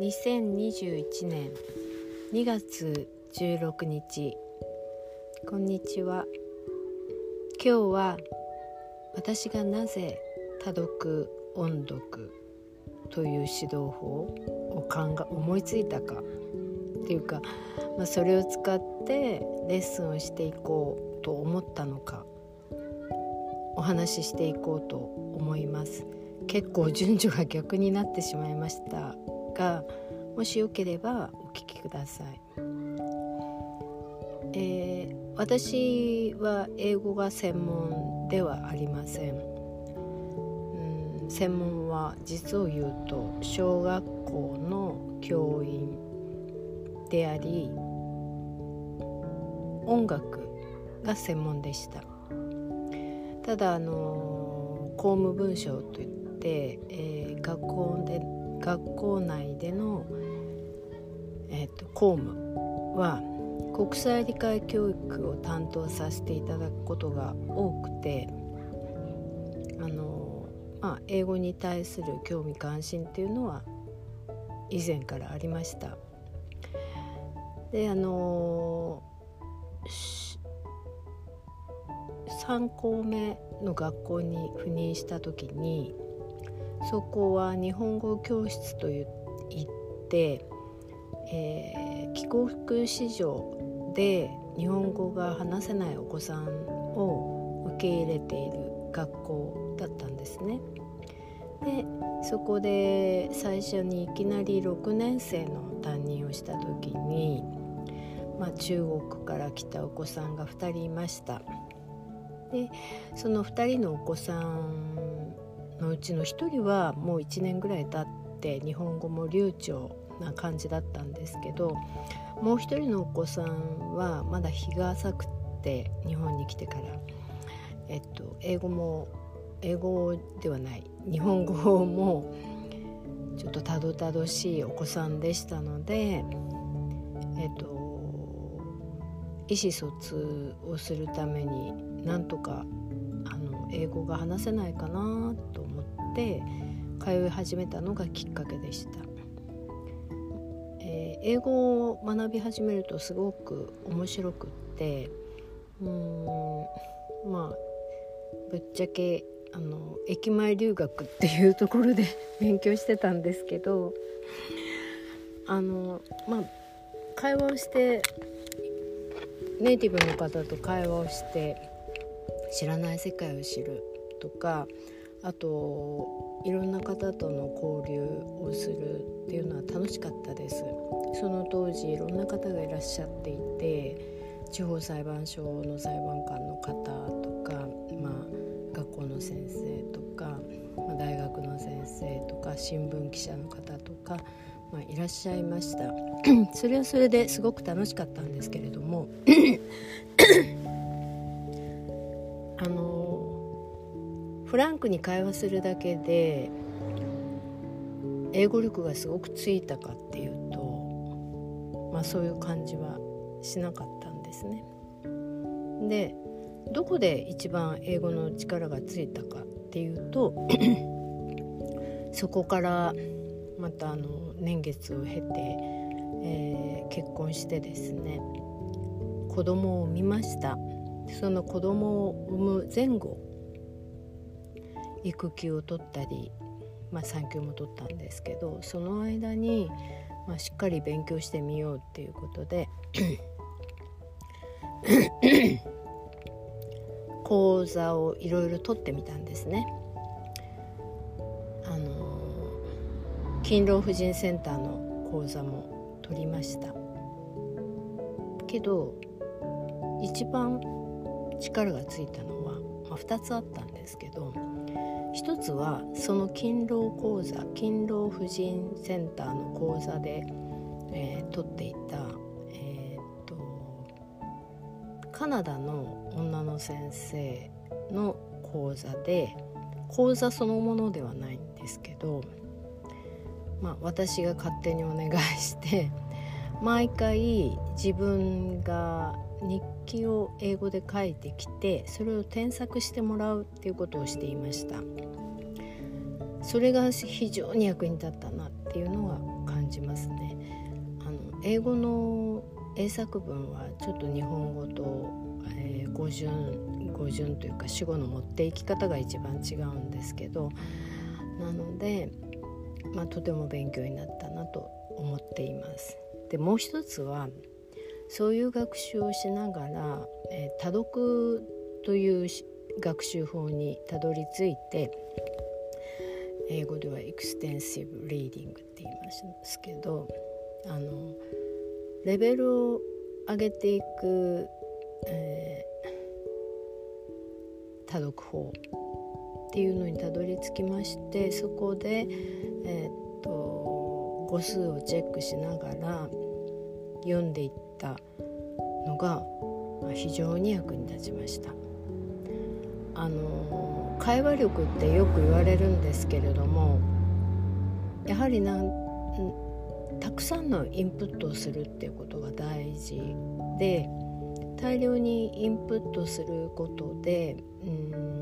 2021年2月16日こんにちは。今日は私がなぜ多読音読という指導法を考え思いついたかっていうか、まあ、それを使ってレッスンをしていこうと思ったのかお話ししていこうと思います。結構順序が逆になってしまいました。がもしよければお聞きください、えー、私は英語が専門ではありません。うん専門は実を言うと小学校の教員であり音楽が専門でした。ただあの公務文書といって、えー、学校で学校内での、えーと、公務は国際理解教育を担当させていただくことが多くてあの、まあ、英語に対する興味関心っていうのは以前からありました。であの3校目の学校に赴任した時にそこは日本語教室といって、えー、帰国子女で日本語が話せないお子さんを受け入れている学校だったんですね。でそこで最初にいきなり6年生の担任をした時に、まあ、中国から来たお子さんが2人いました。でその2人のお子さんのうちの1人はもう1年ぐらい経って日本語も流暢な感じだったんですけどもう1人のお子さんはまだ日が浅くて日本に来てから、えっと、英語も英語ではない日本語もちょっとたどたどしいお子さんでしたので、えっと、意思疎通をするためになんとかあの英語が話せないかなとって通い始めたのがきっかけでした。えー、英語を学び始めるとすごく面白くってうんまあぶっちゃけあの駅前留学っていうところで 勉強してたんですけどあのまあ会話をしてネイティブの方と会話をして知らない世界を知るとかあといろんな方との交流をするっていうのは楽しかったです。その当時いろんな方がいらっしゃっていて地方裁判所の裁判官の方とか、まあ、学校の先生とか、まあ、大学の先生とか新聞記者の方とか、まあ、いらっしゃいました。それはそれですごく楽しかったんですけれども あのフランクに会話するだけで英語力がすごくついたかっていうとまあそういう感じはしなかったんですね。でどこで一番英語の力がついたかっていうと そこからまたあの年月を経て、えー、結婚してですね子供を産みましたその子供を産む前後育休を取ったり、まあ、産休も取ったんですけどその間に、まあ、しっかり勉強してみようっていうことで 講座をいろいろ取ってみたんですね。あの勤労婦人センターの講座も取りましたけど一番力がついたのは、まあ、2つあったんですけど1つはその勤労講座勤労婦人センターの講座で、えー、取っていた、えーと、カナダの女の先生の講座で講座そのものではないんですけど、まあ、私が勝手にお願いして毎回自分が日記を英語で書いてきてそれを添削してもらうっていうことをしていましたそれが非常に役に立ったなっていうのは感感じますね。あの英語の英作文はちょっと日本語と、えー、語順語順というか主語の持っていき方が一番違うんですけどなので、まあ、とても勉強になったなと思っています。でもう一つはそういう学習をしながら、えー、多読という学習法にたどり着いて英語では extensive reading って言いますけどあのレベルを上げていく、えー、多読法っていうのにたどり着きましてそこで、えー、っと語数をチェックしながら読んでいってたのが非常に役に立ちました。あの会話力ってよく言われるんですけれどもやはりなんたくさんのインプットをするっていうことが大事で大量にインプットすることでうん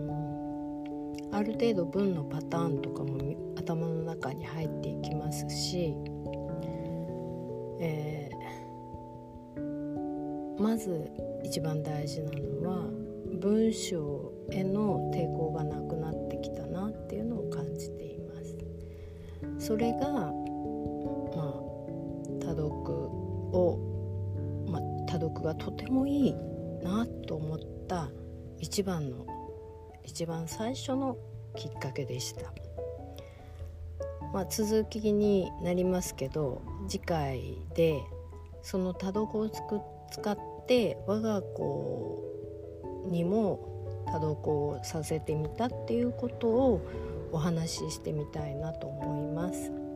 ある程度文のパターンとかも頭の中に入っていきますし、えー、まず一番大事なのは文章への抵抗がなくなってきたなっていうのを感じています。それがまあ多読を、まあ、多読がとてもいいなと思った一番の一番最初のきっかけでした。まあ、続きになりますけど次回でその多読を使って我が子にも多読をさせてみたっていうことをお話ししてみたいなと思います。